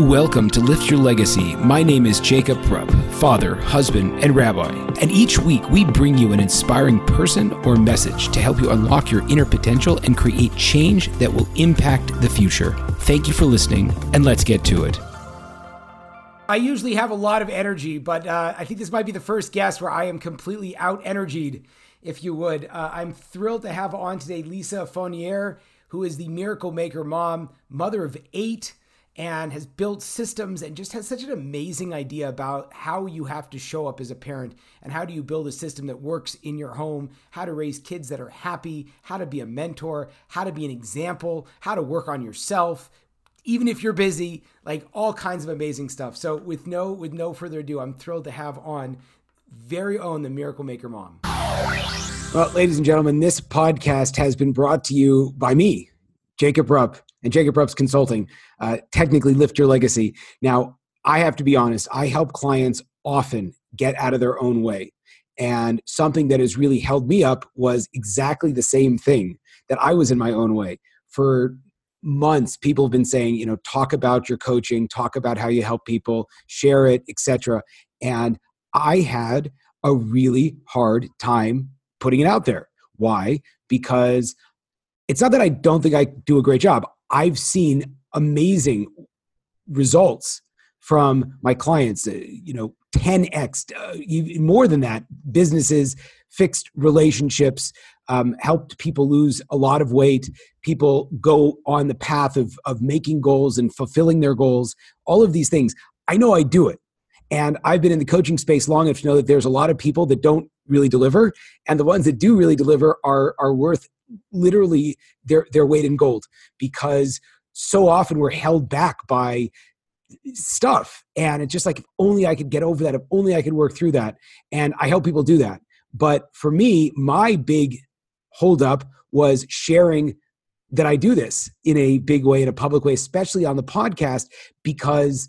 Welcome to Lift Your Legacy. My name is Jacob Rupp, father, husband, and rabbi. And each week we bring you an inspiring person or message to help you unlock your inner potential and create change that will impact the future. Thank you for listening, and let's get to it. I usually have a lot of energy, but uh, I think this might be the first guest where I am completely out energied, if you would. Uh, I'm thrilled to have on today Lisa Fournier, who is the miracle maker mom, mother of eight and has built systems and just has such an amazing idea about how you have to show up as a parent and how do you build a system that works in your home, how to raise kids that are happy, how to be a mentor, how to be an example, how to work on yourself, even if you're busy, like all kinds of amazing stuff. So with no with no further ado, I'm thrilled to have on very own the Miracle Maker mom. Well, ladies and gentlemen, this podcast has been brought to you by me, Jacob Rupp and Jacob Rupp's Consulting, uh, technically Lift Your Legacy. Now, I have to be honest, I help clients often get out of their own way. And something that has really held me up was exactly the same thing that I was in my own way. For months, people have been saying, you know, talk about your coaching, talk about how you help people, share it, etc. And I had a really hard time putting it out there. Why? Because it's not that I don't think I do a great job. I've seen amazing results from my clients, uh, you know, 10x, uh, more than that, businesses, fixed relationships, um, helped people lose a lot of weight. People go on the path of, of making goals and fulfilling their goals, all of these things. I know I do it. And I've been in the coaching space long enough to know that there's a lot of people that don't really deliver. And the ones that do really deliver are, are worth literally their their weight in gold because so often we're held back by stuff. And it's just like if only i could get over that if only i could work through that. And i help people do that. But for me my big holdup was sharing that i do this in a big way in a public way especially on the podcast because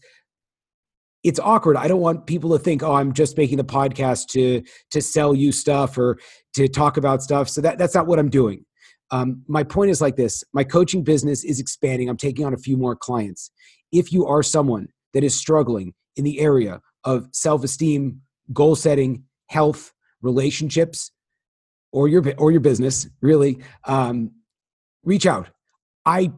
it's awkward. I don't want people to think oh i'm just making the podcast to to sell you stuff or to talk about stuff. So that that's not what i'm doing um, my point is like this my coaching business is expanding. I'm taking on a few more clients. If you are someone that is struggling in the area of self esteem, goal setting, health, relationships, or your, or your business, really, um, reach out. I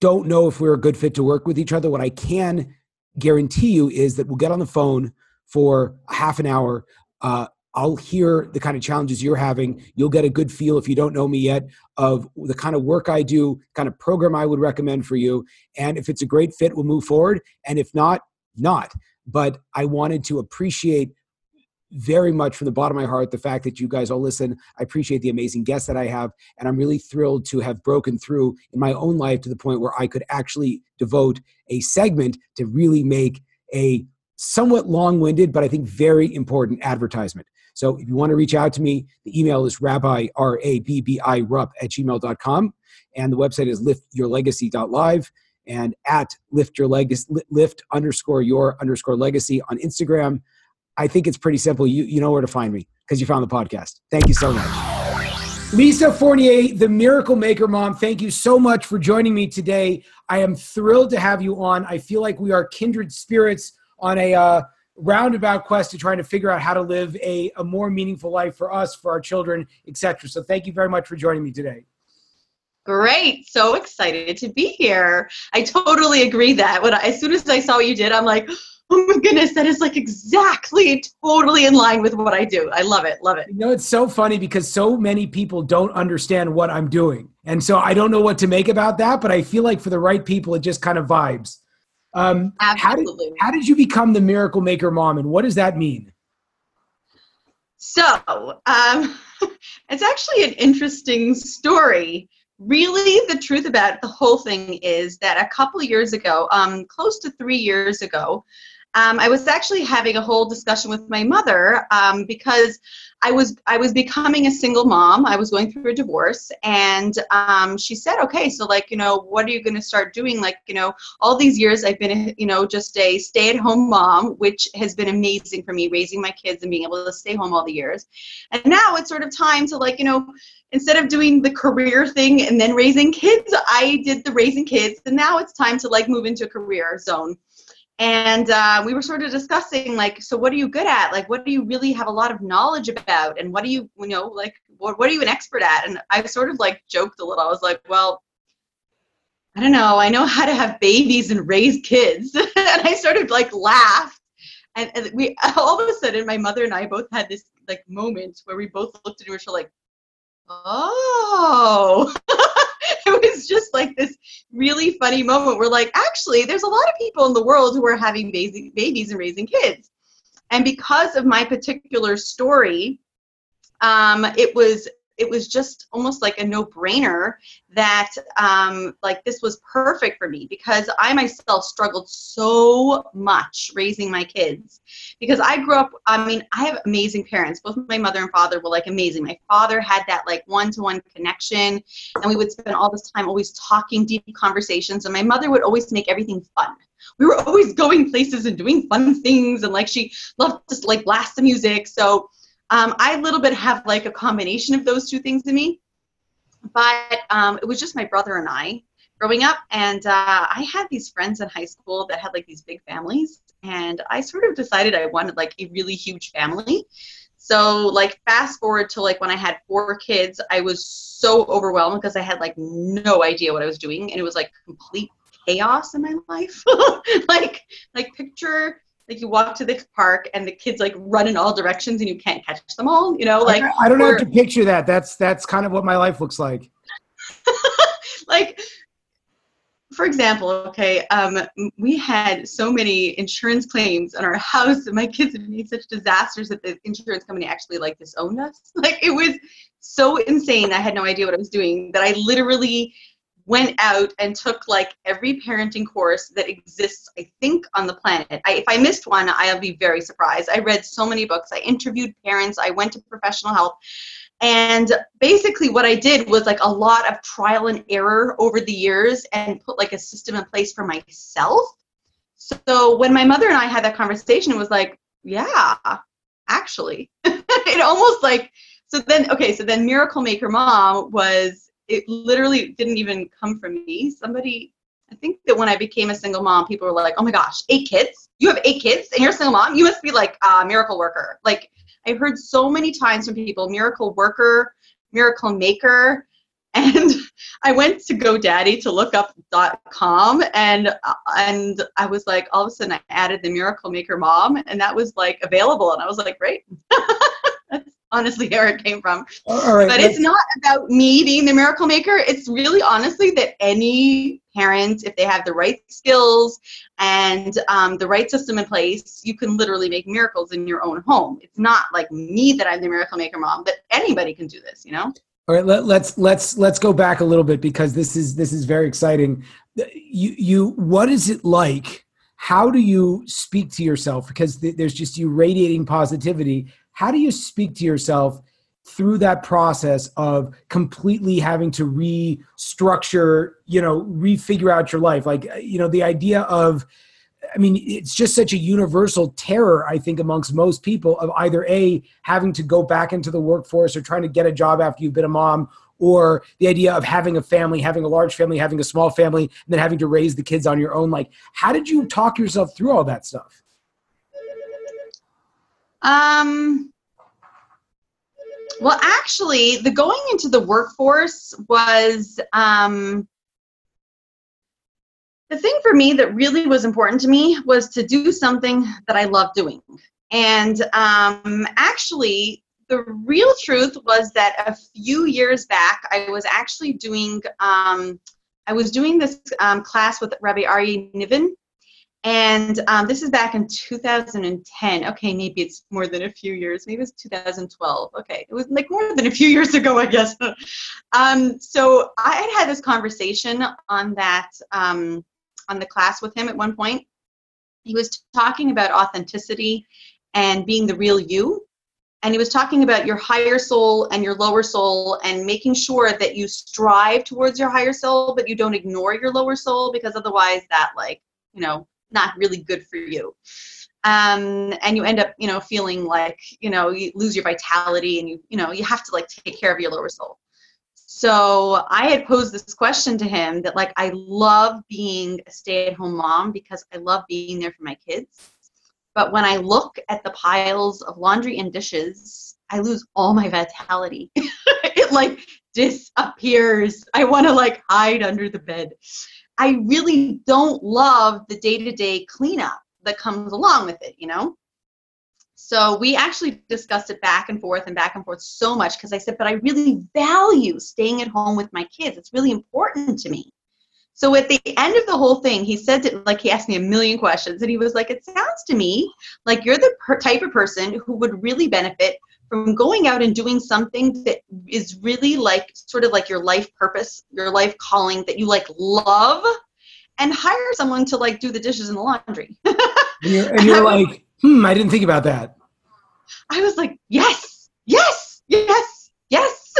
don't know if we're a good fit to work with each other. What I can guarantee you is that we'll get on the phone for half an hour. Uh, I'll hear the kind of challenges you're having. You'll get a good feel if you don't know me yet of the kind of work I do, kind of program I would recommend for you. And if it's a great fit, we'll move forward. And if not, not. But I wanted to appreciate very much from the bottom of my heart the fact that you guys all listen. I appreciate the amazing guests that I have. And I'm really thrilled to have broken through in my own life to the point where I could actually devote a segment to really make a somewhat long winded, but I think very important advertisement. So if you want to reach out to me, the email is rabbi, R A B B I, rupp at gmail.com. And the website is liftyourlegacy.live and at lift your legacy, lift underscore your underscore legacy on Instagram. I think it's pretty simple. You, you know where to find me because you found the podcast. Thank you so much. Lisa Fournier, the Miracle Maker Mom, thank you so much for joining me today. I am thrilled to have you on. I feel like we are kindred spirits on a uh, roundabout quest to trying to figure out how to live a, a more meaningful life for us, for our children, etc. So thank you very much for joining me today. Great. So excited to be here. I totally agree that when I, as soon as I saw what you did, I'm like, oh my goodness, that is like exactly totally in line with what I do. I love it. Love it. You know, it's so funny because so many people don't understand what I'm doing. And so I don't know what to make about that, but I feel like for the right people, it just kind of vibes. Um, Absolutely. How did, how did you become the miracle maker mom, and what does that mean? So, um, it's actually an interesting story. Really, the truth about the whole thing is that a couple years ago, um, close to three years ago, um, I was actually having a whole discussion with my mother um, because I was I was becoming a single mom. I was going through a divorce, and um, she said, "Okay, so like you know, what are you going to start doing? Like you know, all these years I've been you know just a stay-at-home mom, which has been amazing for me, raising my kids and being able to stay home all the years. And now it's sort of time to like you know." Instead of doing the career thing and then raising kids, I did the raising kids, and now it's time to like move into a career zone and uh, we were sort of discussing like so what are you good at? Like what do you really have a lot of knowledge about? And what do you you know like what, what are you an expert at? And i sort of like joked a little. I was like well i don't know. I know how to have babies and raise kids. And i sort of like laughed. And, and we all of a sudden my mother and i both had this like moment where we both looked at each other like oh it was just like this really funny moment where like actually there's a lot of people in the world who are having babies and raising kids. And because of my particular story um, it was it was just almost like a no-brainer that um, like this was perfect for me because i myself struggled so much raising my kids. Because i grew up i mean i have amazing parents. Both my mother and father were like amazing. My father had that like one-to-one connection and we would spend all this time always talking deep conversations and my mother would always make everything fun. We were always going places and doing fun things and like she loved to like blast the music. So um, I a little bit have like a combination of those two things in me, but um, it was just my brother and I growing up, and uh, I had these friends in high school that had like these big families, and I sort of decided I wanted like a really huge family. So like fast forward to like when I had four kids, I was so overwhelmed because I had like no idea what I was doing, and it was like complete chaos in my life. like like picture like you walk to the park and the kids like run in all directions and you can't catch them all you know? Like i, I don't know how to picture that. That's that's kind of what my life looks like. Like for example okay um, we had so many insurance claims on our house and my kids had made such disasters that the insurance company actually like disowned us. Like it was so insane. I had no idea what i was doing that i literally went out and took like every parenting course that exists, I think, on the planet. I, if I missed one, I'll be very surprised. I read so many books. I interviewed parents. I went to professional help. And basically, what I did was like a lot of trial and error over the years and put like a system in place for myself. So when my mother and I had that conversation, it was like, yeah, actually. it almost like, so then, okay, so then Miracle Maker Mom was it literally didn't even come from me. Somebody, I think that when I became a single mom, people were like, "Oh my gosh, eight kids? You have eight kids, and you're a single mom? You must be like a miracle worker." Like I heard so many times from people, "Miracle worker," "Miracle maker." And I went to GoDaddy to look up .com, and and I was like, all of a sudden, I added the Miracle Maker mom, and that was like available, and I was like, great. honestly where it came from. but it's not about me being the miracle maker. It's really honestly that any parent, if they have the right skills and um, the right system in place, you can literally make miracles in your own home. It's not like me that I'm the miracle maker mom, but anybody can do this, you know? All right, let, let's let's let's go back a little bit because this is this is very exciting. You you what is it like? How do you speak to yourself? Because th- there's just you radiating positivity how do you speak to yourself through that process of completely having to restructure you know refigure out your life? Like you know the idea of i mean it's just such a universal terror i think amongst most people of either a having to go back into the workforce or trying to get a job after you've been a mom or the idea of having a family having a large family having a small family and then having to raise the kids on your own. Like how did you talk yourself through all that stuff? Um, well, actually, the going into the workforce was um, the thing for me that really was important to me was to do something that I love doing. And um, actually, the real truth was that a few years back, I was actually doing um, I was doing this um, class with Rabbi Ari Niven, and um, this is back in 2010. Okay, maybe it's more than a few years. Maybe it's 2012. Okay, it was like more than a few years ago, I guess. um, so I had had this conversation on that um, on the class with him at one point, he was talking about authenticity and being the real you and he was talking about your higher soul and your lower soul and making sure that you strive towards your higher soul but you don't ignore your lower soul because otherwise that like you know not really good for you um, and you end up you know feeling like you know you lose your vitality and you you know you have to like take care of your lower soul so i had posed this question to him that like i love being a stay-at-home mom because i love being there for my kids but when I look at the piles of laundry and dishes, I lose all my vitality. it like disappears. I want to like hide under the bed. I really don't love the day to day cleanup that comes along with it, you know? So we actually discussed it back and forth and back and forth so much because I said, but I really value staying at home with my kids. It's really important to me. So at the end of the whole thing, he said to, like he asked me a million questions, and he was like, "It sounds to me like you're the per- type of person who would really benefit from going out and doing something that is really like sort of like your life purpose, your life calling that you like love, and hire someone to like do the dishes and the laundry." and you're, and you're like, "Hmm, I didn't think about that." I was like, "Yes, yes, yes, yes."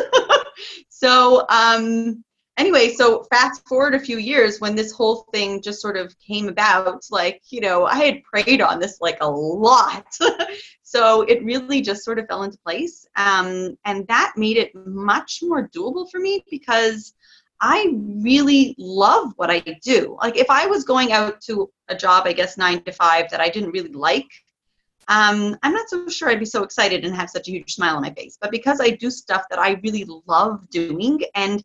so um anyway, so fast forward a few years when this whole thing just sort of came about, like, you know, I had prayed on this like a lot. so it really just sort of fell into place. Um, and that made it much more doable for me because I really love what I do. Like, if I was going out to a job, I guess nine to five, that I didn't really like, um, I'm not so sure I'd be so excited and have such a huge smile on my face. But because I do stuff that I really love doing and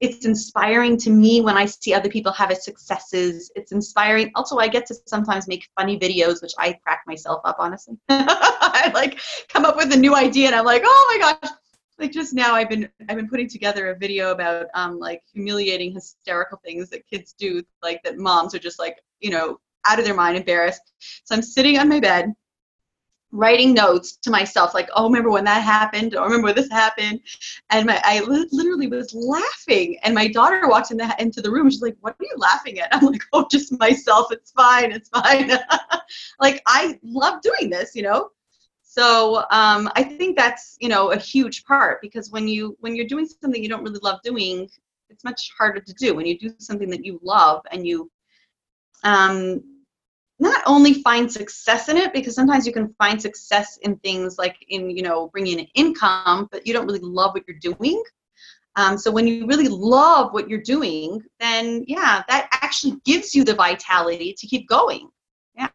it's inspiring to me when I see other people have successes. It's inspiring. Also, I get to sometimes make funny videos, which I crack myself up, honestly. I like come up with a new idea and I'm like, oh my gosh. Like just now I've been I've been putting together a video about um like humiliating hysterical things that kids do, like that moms are just like, you know, out of their mind embarrassed. So I'm sitting on my bed writing notes to myself like oh remember when that happened? Or remember when this happened? And my i li- literally was laughing. And my daughter walked in the, into the room she's like what are you laughing at? I'm like oh just myself. It's fine. It's fine. Like i love doing this you know? So um, i think that's you know a huge part because when you when you're doing something you don't really love doing it's much harder to do. When you do something that you love and you um, not only find success in it because sometimes you can find success in things like in you know bringing in income but you don't really love what you're doing. Um, so when you really love what you're doing then yeah that actually gives you the vitality to keep going. Yeah.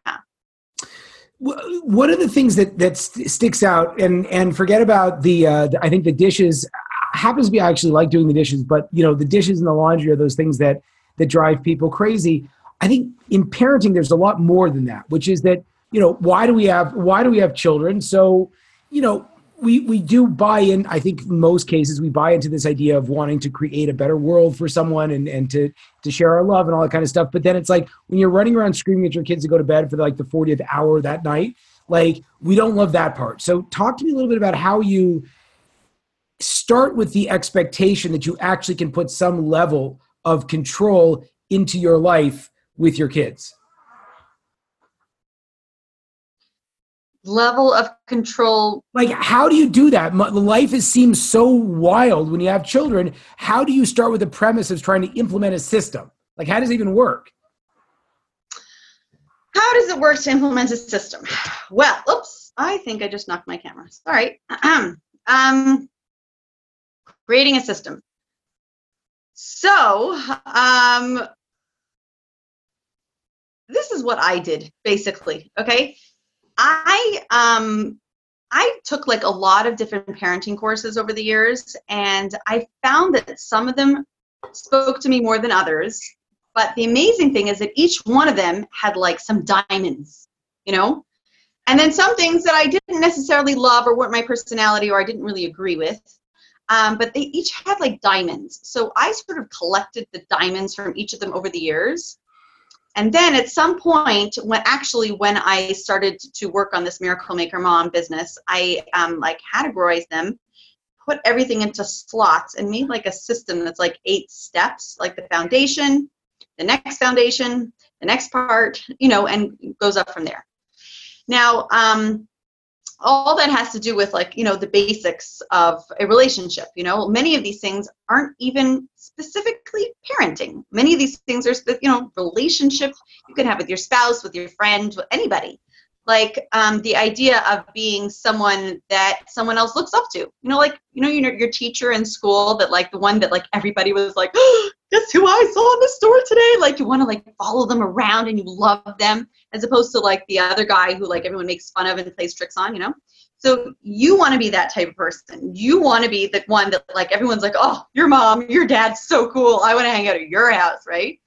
One of the things that that st- sticks out and and forget about the, uh, the i think the dishes happens to be i actually like doing the dishes but you know the dishes and the laundry are those things that that drive people crazy I think in parenting, there's a lot more than that, which is that, you know, why do we have, why do we have children? So, you know, we, we do buy in, I think in most cases, we buy into this idea of wanting to create a better world for someone and, and to, to share our love and all that kind of stuff. But then it's like when you're running around screaming at your kids to go to bed for like the 40th hour that night, like we don't love that part. So talk to me a little bit about how you start with the expectation that you actually can put some level of control into your life with your kids? Level of control. Like, how do you do that? Life is, seems so wild when you have children. How do you start with the premise of trying to implement a system? Like, how does it even work? How does it work to implement a system? Well, oops, I think I just knocked my camera. All right. um, creating a system. So, um, this is what I did basically. Okay. I um I took like a lot of different parenting courses over the years and I found that some of them spoke to me more than others. But the amazing thing is that each one of them had like some diamonds, you know? And then some things that I didn't necessarily love or weren't my personality or I didn't really agree with. Um, but they each had like diamonds. So I sort of collected the diamonds from each of them over the years and then at some point when actually when i started to work on this miracle maker mom business i um, like categorized them put everything into slots and made like a system that's like eight steps like the foundation the next foundation the next part, you know, and goes up from there. Now, um, all that has to do with like you know the basics of a relationship you know? Many of these things aren't even specifically parenting. Many of these things are you know relationship. You can have with your spouse with your friend with anybody like um, the idea of being someone that someone else looks up to. You know like you know your, your teacher in school that like the one that like everybody was like oh, guess who i saw in the store today? Like you want to like follow them around and you love them as opposed to like the other guy who like everyone makes fun of and plays tricks on you know? So you want to be that type of person. You want to be the one that like everyone's like oh your mom your dad's so cool. I want to hang out at your house right?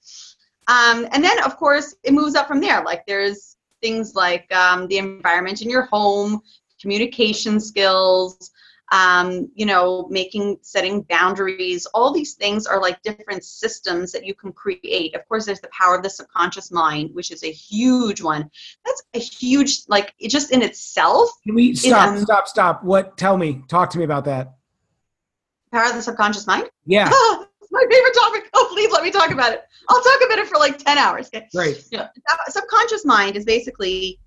Um, and then of course it moves up from there. Like there's things like um, the environment in your home, communication skills, um, you know, making, setting boundaries. All these things are like different systems that you can create. Of course, there's the power of the subconscious mind, which is a huge one. That's a huge, like, it just in itself. Can we stop, stop, stop? What? Tell me. Talk to me about that. Power of the subconscious mind. Yeah. my favorite topic. Oh, please let me talk about it. I'll talk about it for like 10 hours. Okay? Right. Yeah. subconscious mind is basically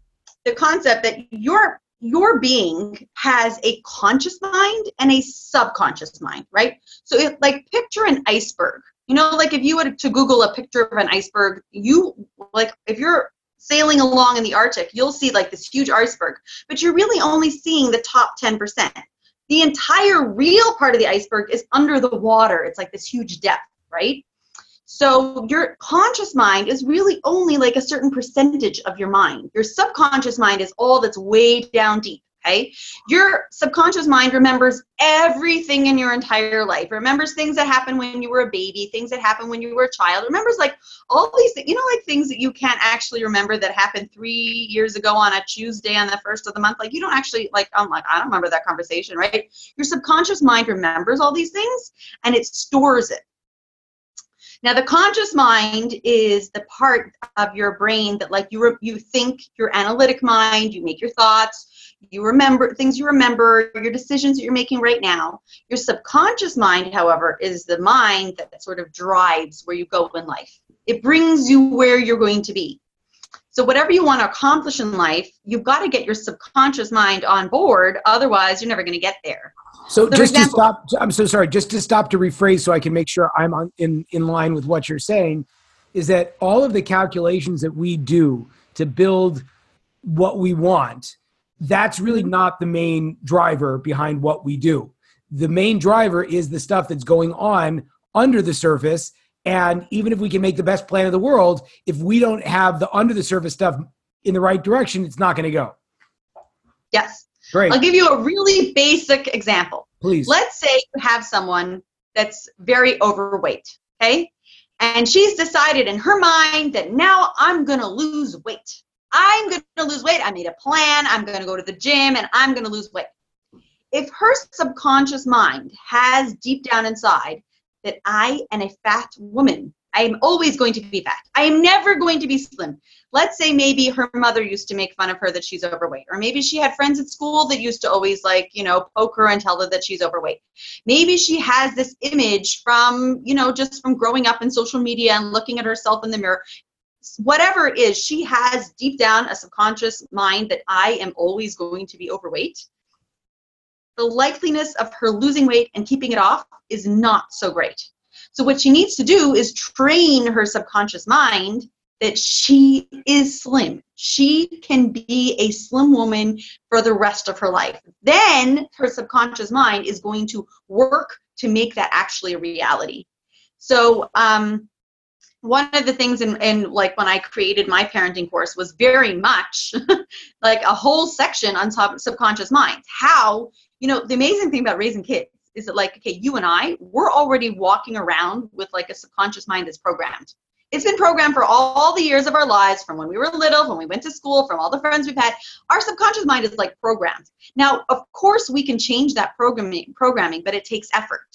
the concept that your your being has a conscious mind and a subconscious mind, right? So if like picture an iceberg. You know, like if you were to Google a picture of an iceberg, you like if you're sailing along in the Arctic, you'll see like this huge iceberg, but you're really only seeing the top 10% the entire real part of the iceberg is under the water. It's like this huge depth, right? So your conscious mind is really only like a certain percentage of your mind. Your subconscious mind is all that's way down deep. Okay. Your subconscious mind remembers everything in your entire life. Remembers things that happened when you were a baby, things that happened when you were a child. Remembers like all these things, you know, like things that you can't actually remember that happened three years ago on a Tuesday on the first of the month. Like you don't actually like, I'm like, I don't remember that conversation, right? Your subconscious mind remembers all these things and it stores it. Now, the conscious mind is the part of your brain that, like, you re- you think your analytic mind, you make your thoughts, you remember things you remember, your decisions that you're making right now. Your subconscious mind, however, is the mind that sort of drives where you go in life. It brings you where you're going to be. So, whatever you want to accomplish in life, you've got to get your subconscious mind on board. Otherwise, you're never going to get there. So, so just example, to stop, I'm so sorry, just to stop to rephrase so I can make sure I'm on, in, in line with what you're saying, is that all of the calculations that we do to build what we want that's really mm-hmm. not the main driver behind what we do. The main driver is the stuff that's going on under the surface. And even if we can make the best plan of the world, if we don't have the under the surface stuff in the right direction, it's not going to go. Yes. Great. I'll give you a really basic example. Please. Let's say you have someone that's very overweight, okay? And she's decided in her mind that now I'm going to lose weight. I'm going to lose weight. I made a plan. I'm going to go to the gym and I'm going to lose weight. If her subconscious mind has deep down inside that I am a fat woman, I am always going to be fat. I am never going to be slim. Let's say maybe her mother used to make fun of her that she's overweight, or maybe she had friends at school that used to always like, you know, poke her and tell her that she's overweight. Maybe she has this image from, you know, just from growing up in social media and looking at herself in the mirror whatever it is, she has deep down a subconscious mind that I am always going to be overweight. The likeliness of her losing weight and keeping it off is not so great. So, what she needs to do is train her subconscious mind that she is slim. She can be a slim woman for the rest of her life. Then her subconscious mind is going to work to make that actually a reality. So, um, one of the things in, in like when I created my parenting course was very much like a whole section on sub- subconscious minds. How, you know, the amazing thing about raising kids is that like, okay, you and I, we're already walking around with like a subconscious mind that's programmed. It's been programmed for all the years of our lives, from when we were little, when we went to school, from all the friends we've had. Our subconscious mind is like programmed. Now, of course, we can change that programming, programming, but it takes effort.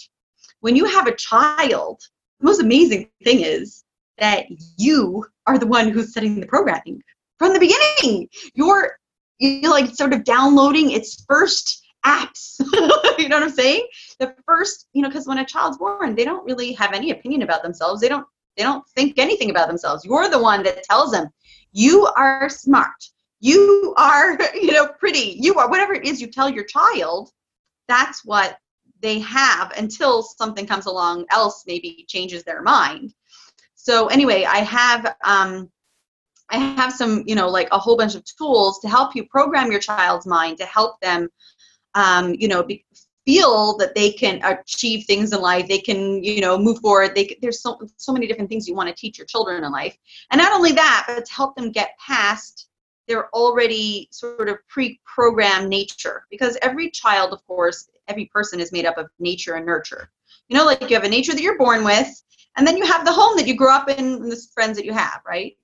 When you have a child, the most amazing thing is that you are the one who's setting the programming from the beginning. You're you're like sort of downloading its first apps. you know what I'm saying? The first, you know, because when a child's born, they don't really have any opinion about themselves. They don't They don't think anything about themselves. You're the one that tells them, you are smart. You are, you know, pretty. You are whatever it is you tell your child. That's what they have until something comes along else maybe changes their mind. So anyway, I have um, I have some, you know, like a whole bunch of tools to help you program your child's mind to help them, um, you know, be, feel that they can achieve things in life. They can, you know, move forward. They there's so so many different things you want to teach your children in life, and not only that, but to help them get past their already sort of pre-programmed nature. Because every child, of course, every person is made up of nature and nurture. You know, like you have a nature that you're born with, and then you have the home that you grew up in, and the friends that you have, right?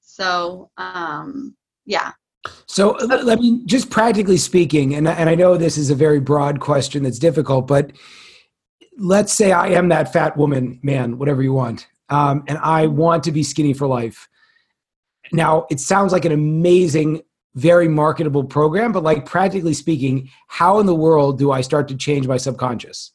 So, um, yeah. So, let me just practically speaking, and, and I know this is a very broad question that's difficult, but let's say I am that fat woman, man, whatever you want, um, and I want to be skinny for life. Now, it sounds like an amazing, very marketable program, but like practically speaking, how in the world do I start to change my subconscious?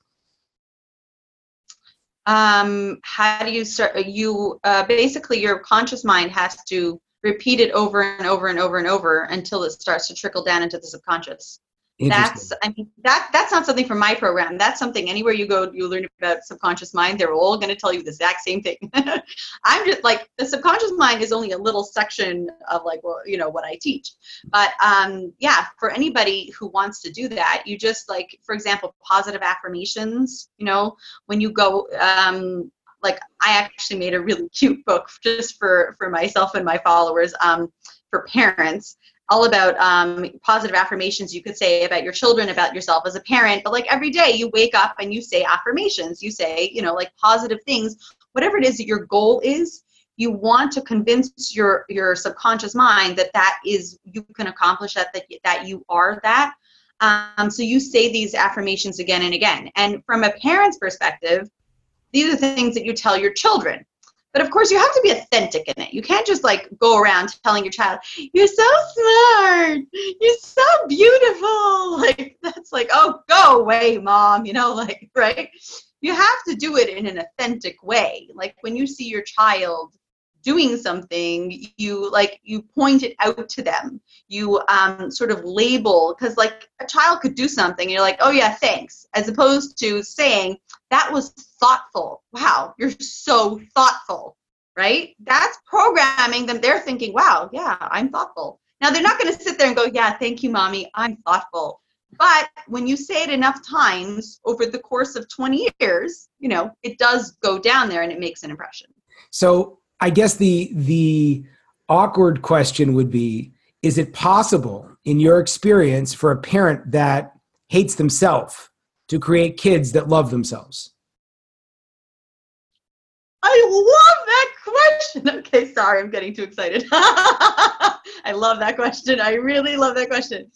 Um, how do you start you uh, basically your conscious mind has to repeat it over and over and over and over until it starts to trickle down into the subconscious that's i mean that that's not something from my program. That's something anywhere you go you learn about subconscious mind they're all going to tell you the exact same thing. I'm just like the subconscious mind is only a little section of like well you know what i teach. But um yeah for anybody who wants to do that you just like for example positive affirmations you know when you go um like i actually made a really cute book just for for myself and my followers um for parents all about um, positive affirmations you could say about your children, about yourself as a parent. But like every day, you wake up and you say affirmations. You say, you know, like positive things, whatever it is that your goal is. You want to convince your your subconscious mind that that is you can accomplish that that that you are that. Um, so you say these affirmations again and again. And from a parent's perspective, these are things that you tell your children but of course, you have to be authentic in it. You can't just like go around telling your child, "You're so smart, you're so beautiful." Like that's like, oh, go away, mom. You know, like right. You have to do it in an authentic way. Like when you see your child doing something you like you point it out to them. You um, sort of label because like a child could do something and you're like oh yeah thanks as opposed to saying that was thoughtful. Wow you're so thoughtful right? That's programming them they're thinking wow yeah i'm thoughtful. Now they're not going to sit there and go yeah thank you mommy i'm thoughtful. But when you say it enough times over the course of 20 years you know it does go down there and it makes an impression. So I guess the the awkward question would be is it possible in your experience for a parent that hates themselves to create kids that love themselves? I love that question. Okay, sorry, I'm getting too excited. I love that question. I really love that question.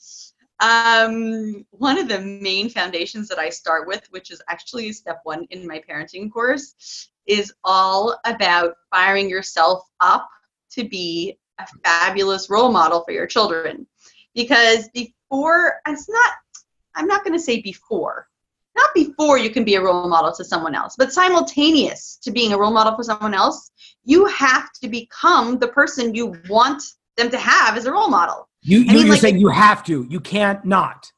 Um, one of the main foundations that I start with, which is actually step one in my parenting course, is all about firing yourself up to be a fabulous role model for your children. Because before, it's not, I'm not going to say before, not before you can be a role model to someone else, but simultaneous to being a role model for someone else, you have to become the person you want them to have as a role model. You, you, are like, saying you have to, you can't not.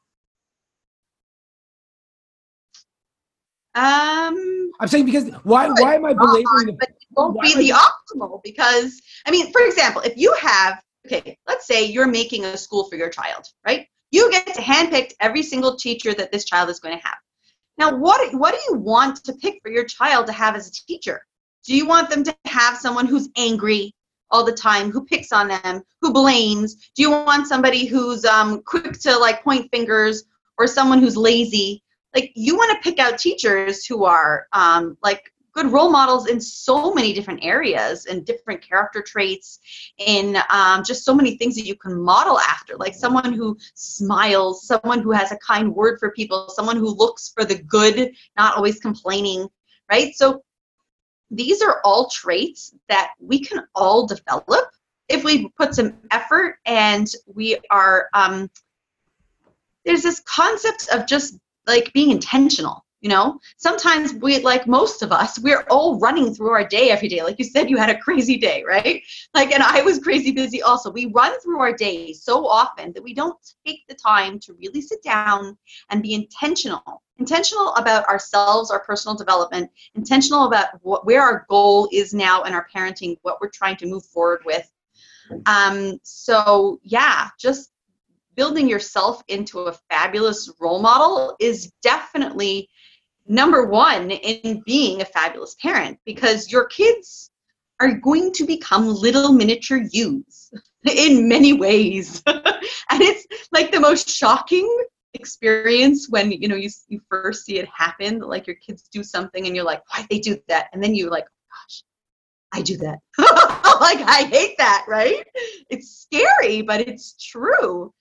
Um, I'm saying because why why am I belaboring the? But it won't be the optimal because I mean, for example, if you have okay, let's say you're making a school for your child, right? You get to handpick every single teacher that this child is going to have. Now, what what do you want to pick for your child to have as a teacher? Do you want them to have someone who's angry all the time, who picks on them, who blames? Do you want somebody who's um, quick to like point fingers, or someone who's lazy? Like you want to pick out teachers who are um, like good role models in so many different areas and different character traits in um, just so many things that you can model after. Like someone who smiles someone who has a kind word for people someone who looks for the good not always complaining right? So these are all traits that we can all develop if we put some effort and we are um, there's this concept of just like being intentional you know? Sometimes we like most of us we're all running through our day every day. Like you said you had a crazy day right? Like and i was crazy busy also. We run through our days so often that we don't take the time to really sit down and be intentional. Intentional about ourselves our personal development. Intentional about what, where our goal is now in our parenting what we're trying to move forward with. Um, so yeah just building yourself into a fabulous role model is definitely number one in being a fabulous parent because your kids are going to become little miniature yous in many ways. And it's like the most shocking experience when you know you, you first see it happen like your kids do something and you're like why they do that? And then you like oh, gosh i do that. Like i hate that right? It's scary but it's true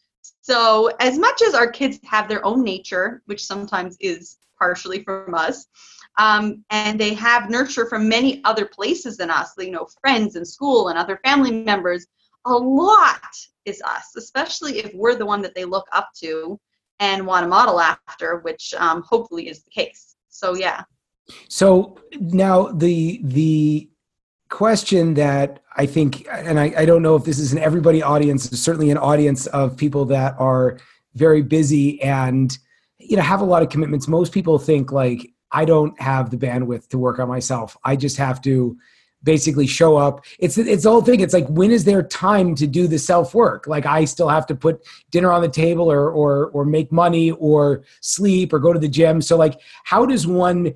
so as much as our kids have their own nature which sometimes is partially from us. Um, and they have nurture from many other places than us, you know, friends and school and other family members. A lot is us, especially if we're the one that they look up to and want to model after, which um, hopefully is the case. So yeah. So now the the question that I think, and I, I don't know if this is an everybody audience, certainly an audience of people that are very busy and you know have a lot of commitments. Most people think like i don't have the bandwidth to work on myself. I just have to basically show up. It's it's the whole thing. It's like when is there time to do the self work like i still have to put dinner on the table or or or make money or sleep or go to the gym. So like how does one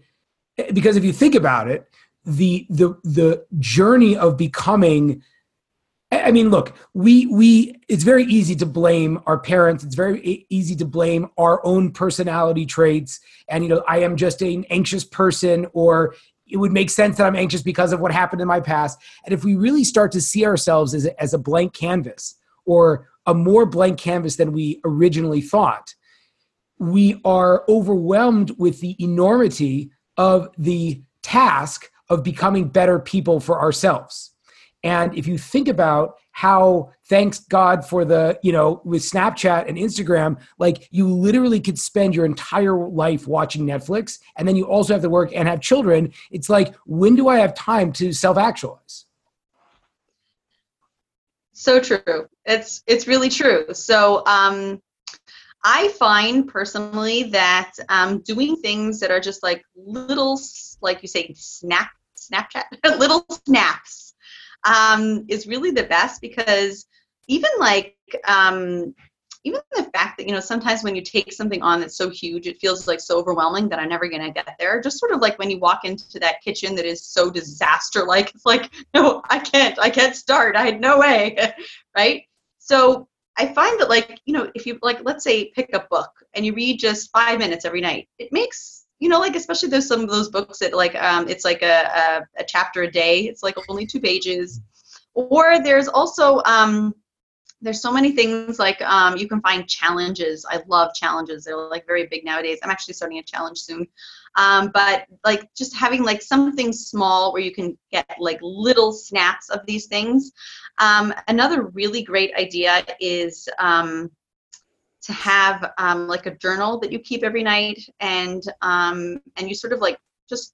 because if you think about it the the the journey of becoming I mean, look, we we it's very easy to blame our parents. It's very easy to blame our own personality traits. And you know, I am just an anxious person, or it would make sense that I'm anxious because of what happened in my past. And if we really start to see ourselves as a, as a blank canvas, or a more blank canvas than we originally thought, we are overwhelmed with the enormity of the task of becoming better people for ourselves and if you think about how, thanks God for the, you know, with Snapchat and Instagram, like you literally could spend your entire life watching Netflix and then you also have to work and have children. It's like, when do I have time to self actualize? So true. It's it's really true. So um I find personally that um, doing things that are just like little, like you say, snap, Snapchat, little snaps um, is really the best because even like um, even the fact that you know sometimes when you take something on that's so huge it feels like so overwhelming that i'm never going to get there. Just sort of like when you walk into that kitchen that is so disaster like it's like no i can't i can't start. I had no way right? So i find that like you know if you like let's say pick a book and you read just five minutes every night it makes you know, like especially there's some of those books that like um, it's like a, a, a chapter a day. It's like only two pages. Or there's also um, there's so many things like um, you can find challenges. I love challenges. They're like very big nowadays. I'm actually starting a challenge soon. Um, but like just having like something small where you can get like little snaps of these things. Um, another really great idea is um, to have um, like a journal that you keep every night and um, and you sort of like just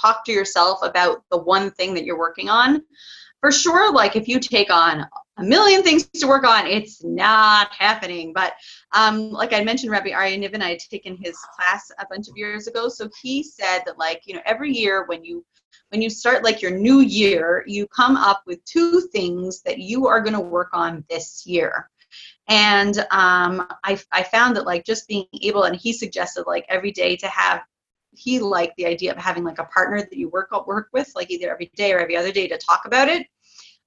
talk to yourself about the one thing that you're working on. For sure like if you take on a million things to work on it's not happening. But um, like i mentioned rabbi Aryeh Niven i had taken his class a bunch of years ago. So he said that like you know every year when you when you start like your new year you come up with two things that you are going to work on this year and um, I, I found that like just being able and he suggested like every day to have he liked the idea of having like a partner that you work work with like either every day or every other day to talk about it.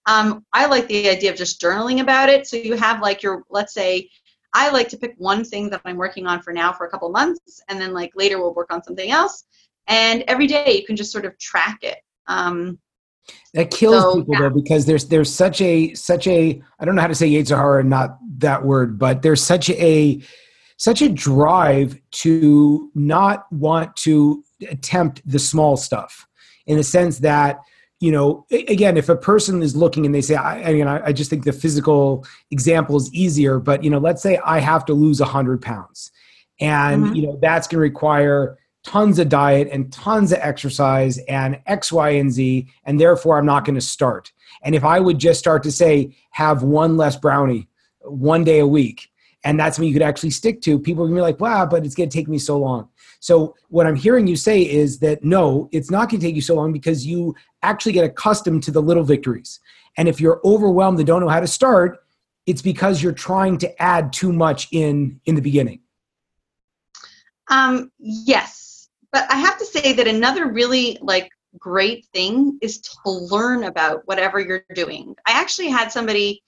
Um, i like the idea of just journaling about it. So you have like your let's say i like to pick one thing that i'm working on for now for a couple months and then like later we'll work on something else. And every day you can just sort of track it. Um, that kills so, people yeah. though because there's there's such a such a I don't know how to say Yetzer Hara, not that word, but there's such a such a drive to not want to attempt the small stuff in the sense that you know again if a person is looking and they say i I, mean, I, I just think the physical example is easier but you know let's say i have to lose 100 pounds and mm-hmm. you know that's going to require tons of diet and tons of exercise and X, Y, and Z, and therefore I'm not going to start. And if I would just start to say, have one less brownie one day a week, and that's what you could actually stick to, people are going to be like, wow, but it's going to take me so long. So, what I'm hearing you say is that no, it's not going to take you so long because you actually get accustomed to the little victories. And if you're overwhelmed and don't know how to start, it's because you're trying to add too much in in the beginning. Um, yes, but I have to say that another really like great thing is to learn about whatever you're doing. I actually had somebody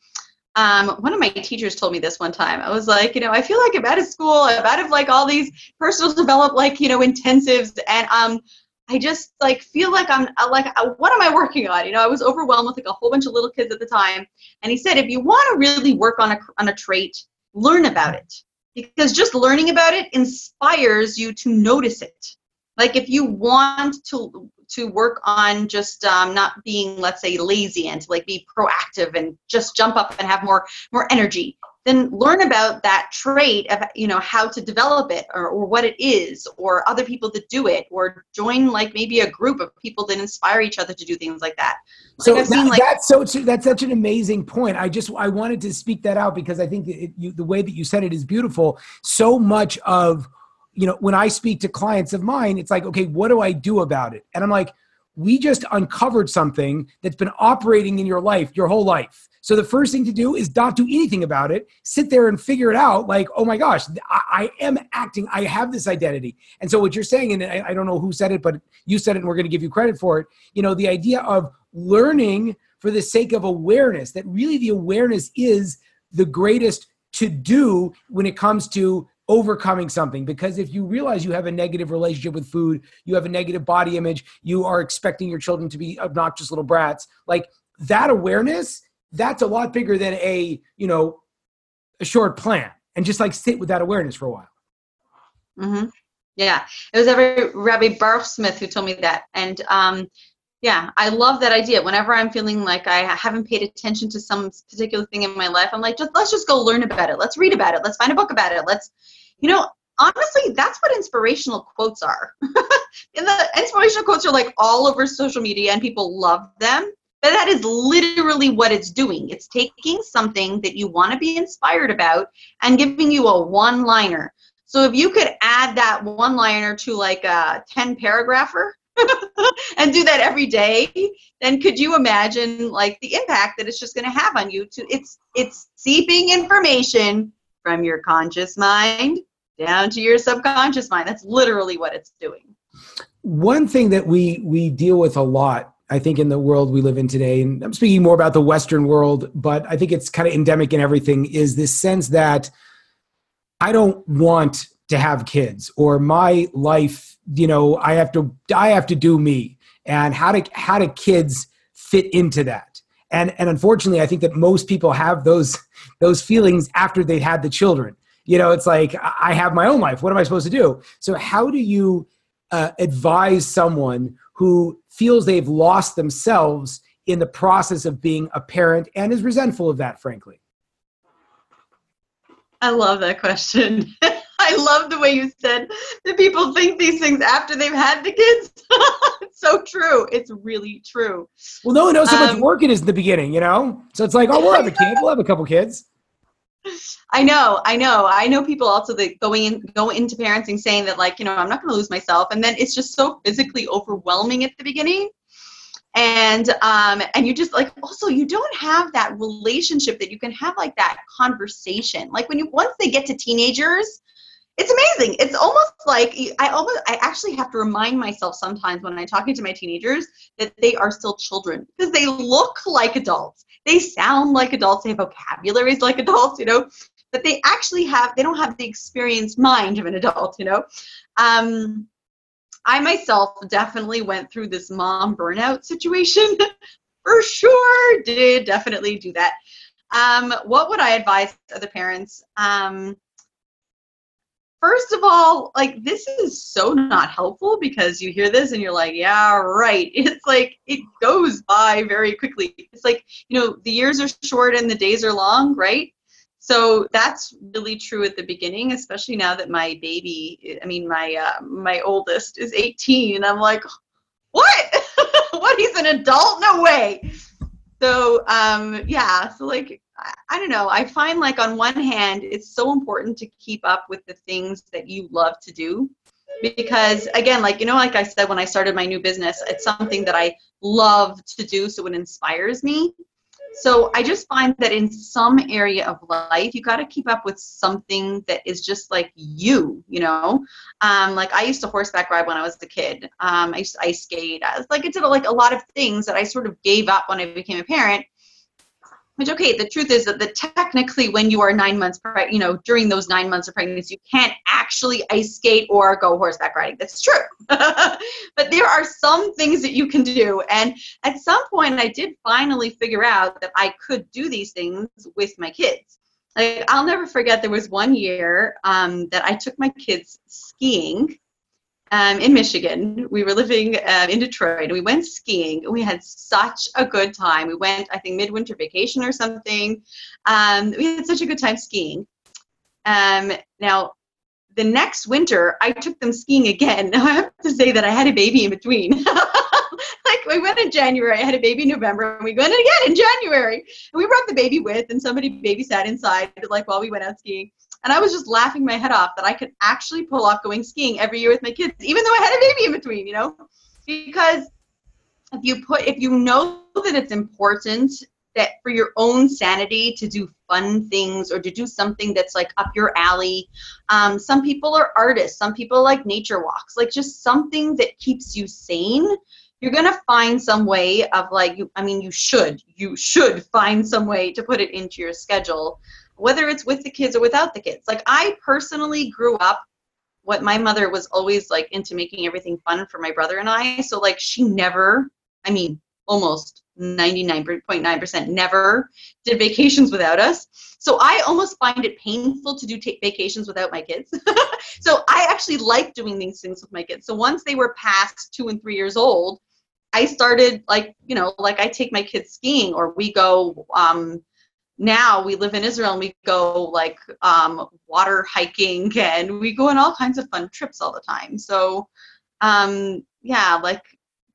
um, one of my teachers told me this one time. I was like, you know, I feel like I'm out of school, I'm out of like all these personal develop like, you know, intensives. And um, I just like feel like I'm uh, like, uh, what am I working on? You know, I was overwhelmed with like a whole bunch of little kids at the time. And he said, if you want to really work on a, on a trait, learn about it because just learning about it inspires you to notice it. Like if you want to to work on just um, not being, let's say, lazy and to like be proactive and just jump up and have more more energy. Then learn about that trait of you know how to develop it or, or what it is or other people that do it or join like maybe a group of people that inspire each other to do things like that. Like so that, like, that's so that's such an amazing point. I just I wanted to speak that out because I think it, you, the way that you said it is beautiful. So much of you know, when I speak to clients of mine, it's like, okay, what do I do about it? And I'm like, we just uncovered something that's been operating in your life your whole life. So the first thing to do is not do anything about it. Sit there and figure it out. Like, oh my gosh, I, I am acting. I have this identity. And so what you're saying, and I, I don't know who said it, but you said it, and we're going to give you credit for it. You know, the idea of learning for the sake of awareness. That really the awareness is the greatest to do when it comes to overcoming something. Because if you realize you have a negative relationship with food you have a negative body image you are expecting your children to be obnoxious little brats like that awareness that's a lot bigger than a you know a short plan. And just like sit with that awareness for a while. Mm-hmm. yeah. It was every rabbi baruch smith who told me that. And um yeah i love that idea. Whenever i'm feeling like i haven't paid attention to some particular thing in my life i'm like just let's just go learn about it. Let's read about it. Let's find a book about it. Let's you know honestly that's what inspirational quotes are. And the inspirational quotes are like all over social media and people love them but that is literally what it's doing. It's taking something that you want to be inspired about and giving you a one liner so if you could add that one liner to like a 10 paragrapher and do that every day then could you imagine like the impact that it's just going to have on you to it's it's seeping information from your conscious mind down to your subconscious mind. That's literally what it's doing. One thing that we we deal with a lot i think in the world we live in today and i'm speaking more about the western world but i think it's kind of endemic in everything is this sense that i don't want to have kids or my life you know i have to i have to do me and how to how do kids fit into that? And and unfortunately i think that most people have those those feelings after they've had the children. You know it's like i have my own life. What am i supposed to do? So how do you uh, advise someone who feels they've lost themselves in the process of being a parent and is resentful of that frankly? I love that question I love the way you said that people think these things after they've had the kids. it's so true. It's really true. Well, no one knows how um, much work it is in the beginning, you know? So it's like, oh, we'll have a kid. We'll have a couple kids. I know, I know. I know people also that going in, go into parenting saying that like, you know, I'm not going to lose myself. And then it's just so physically overwhelming at the beginning and um and you just like also you don't have that relationship that you can have like that conversation like when you once they get to teenagers it's amazing. It's almost like I almost I actually have to remind myself sometimes when I'm talking to my teenagers that they are still children because they look like adults. They sound like adults. They have vocabularies like adults, you know, but they actually have they don't have the experienced mind of an adult, you know. Um, I myself definitely went through this mom burnout situation. For sure, did definitely do that. Um, what would I advise other parents? Um, first of all, like this is so not helpful because you hear this and you're like, yeah, right. It's like it goes by very quickly. It's like, you know, the years are short and the days are long, right? So that's really true at the beginning, especially now that my baby, I mean, my uh, my oldest is 18, and I'm like, what? what? He's an adult? No way. So um, yeah, so like I, don't know. I find like on one hand, it's so important to keep up with the things that you love to do because again like you know like i said when i started my new business it's something that i love to do so it inspires me. So i just find that in some area of life you got to keep up with something that is just like you you know? Um, like i used to horseback ride when i was a kid. Um, i used to ice skate. I was like i did like a lot of things that i sort of gave up when i became a parent which okay the truth is that the technically when you are nine months pregnant you know during those nine months of pregnancy you can't actually ice skate or go horseback riding. That's true. But there are some things that you can do. And at some point i did finally figure out that i could do these things with my kids. Like i'll never forget there was one year um, that i took my kids skiing um, in Michigan. We were living uh, in Detroit. And we went skiing. We had such a good time. We went, I think, midwinter vacation or something. Um, we had such a good time skiing. Um, now, the next winter, I took them skiing again. Now, I have to say that I had a baby in between. like, we went in January, I had a baby in November, and we went again in January. And we brought the baby with, and somebody babysat inside, like, while we went out skiing. And I was just laughing my head off that I could actually pull off going skiing every year with my kids, even though I had a baby in between, you know? Because if you put if you know that it's important that for your own sanity to do fun things or to do something that's like up your alley. Um, some people are artists, some people like nature walks, like just something that keeps you sane. You're gonna find some way of like you. I mean, you should. You should find some way to put it into your schedule whether it's with the kids or without the kids. Like I personally grew up what my mother was always like into making everything fun for my brother and I. So like she never, I mean, almost 99.9% never did vacations without us. So I almost find it painful to do take vacations without my kids. so I actually like doing these things with my kids. So once they were past 2 and 3 years old, I started like, you know, like I take my kids skiing or we go um now we live in Israel and we go like um, water hiking and we go on all kinds of fun trips all the time. So, um, yeah, like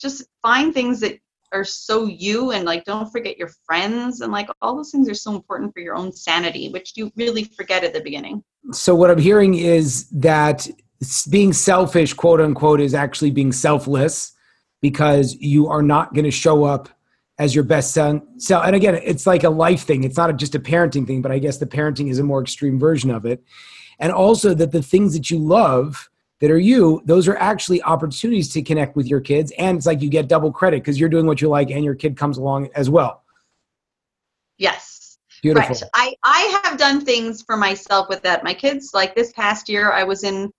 just find things that are so you and like don't forget your friends and like all those things are so important for your own sanity, which you really forget at the beginning. So, what I'm hearing is that being selfish, quote unquote, is actually being selfless because you are not going to show up as your best son. So, and again, it's like a life thing. It's not just a parenting thing, but I guess the parenting is a more extreme version of it. And also that the things that you love that are you, those are actually opportunities to connect with your kids. And it's like you get double credit because you're doing what you like and your kid comes along as well. Yes. Beautiful. Right. I, I have done things for myself with that. My kids, like this past year, I was in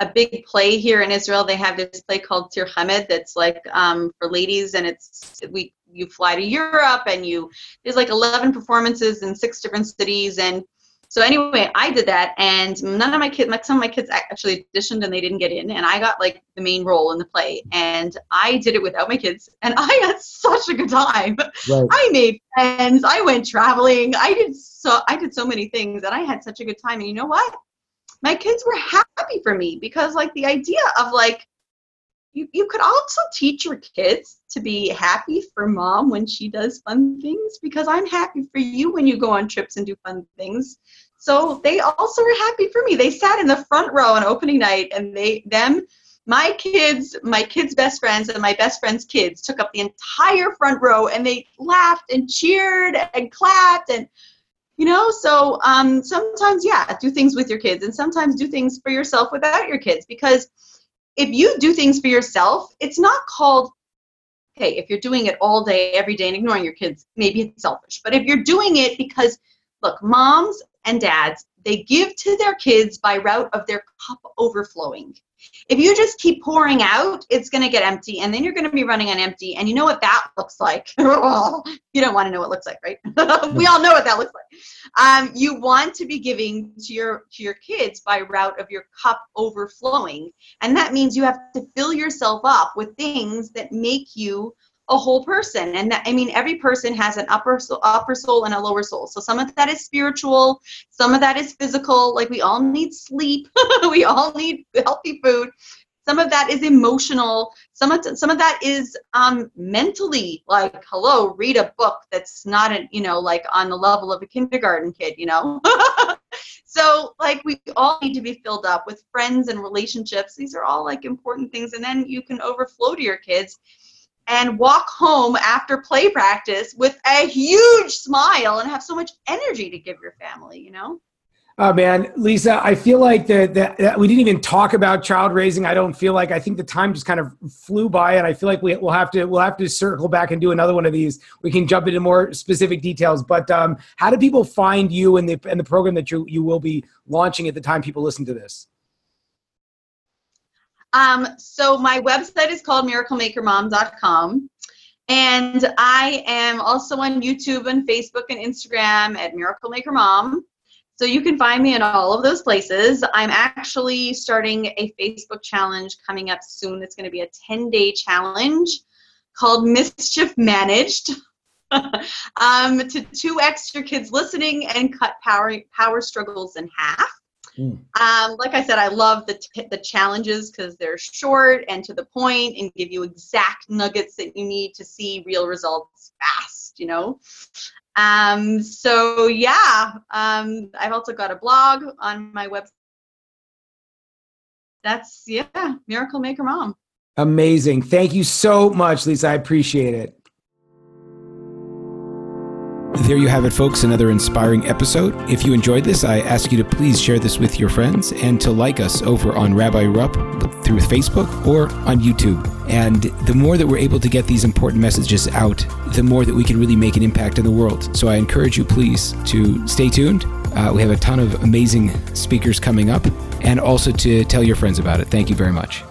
a big play here in Israel. They have this play called Tir Hamed that's like um, for ladies, and it's we you fly to Europe and you there's like 11 performances in six different cities and so anyway, I did that, and none of my kids, like some of my kids actually auditioned and they didn't get in, and I got like the main role in the play, and I did it without my kids, and I had such a good time. Right. I made friends, I went traveling, I did so, I did so many things, and I had such a good time. And you know what? My kids were happy for me because like the idea of like you, you could also teach your kids to be happy for mom when she does fun things because I'm happy for you when you go on trips and do fun things. So they also were happy for me. They sat in the front row on opening night and they them my kids, my kids' best friends and my best friend's kids took up the entire front row and they laughed and cheered and clapped and you know so um, sometimes yeah do things with your kids and sometimes do things for yourself without your kids because if you do things for yourself, it's not called, okay, if you're doing it all day, every day, and ignoring your kids, maybe it's selfish. But if you're doing it because, look, moms and dads, they give to their kids by route of their cup overflowing. If you just keep pouring out, it's going to get empty, and then you're going to be running on empty. And you know what that looks like? you don't want to know what it looks like, right? we all know what that looks like. Um, you want to be giving to your to your kids by route of your cup overflowing, and that means you have to fill yourself up with things that make you a whole person. And that, i mean every person has an upper soul, upper soul and a lower soul. So some of that is spiritual some of that is physical. Like we all need sleep. We all need healthy food. Some of that is emotional. Some of some of that is um, mentally. Like hello read a book that's not a, you know like on the level of a kindergarten kid you know? So like we all need to be filled up with friends and relationships. These are all like important things. And then you can overflow to your kids and walk home after play practice with a huge smile and have so much energy to give your family you know Oh man, Lisa, I feel like that that we didn't even talk about child raising. I don't feel like I think the time just kind of flew by, and I feel like we, will have to we'll have to circle back and do another one of these. We can jump into more specific details. But um, how do people find you and the and the program that you you will be launching at the time people listen to this? Um, so my website is called miraclemakermom.com. And I am also on YouTube and Facebook and Instagram at Miracle Maker Mom. So you can find me in all of those places. I'm actually starting a Facebook challenge coming up soon. It's going to be a 10 day challenge called Mischief Managed. um, to 2x your kids listening and cut power, power struggles in half. Mm. Um, like I said, I love the, t- the challenges because they're short and to the point and give you exact nuggets that you need to see real results fast, you know? Um, so yeah, um, I've also got a blog on my website. That's yeah, Miracle Maker Mom. Amazing. Thank you so much, Lisa. I appreciate it. There you have it, folks, another inspiring episode. If you enjoyed this, I ask you to please share this with your friends and to like us over on Rabbi Rupp through Facebook or on YouTube. And the more that we're able to get these important messages out, the more that we can really make an impact in the world. So I encourage you, please, to stay tuned. Uh, we have a ton of amazing speakers coming up and also to tell your friends about it. Thank you very much.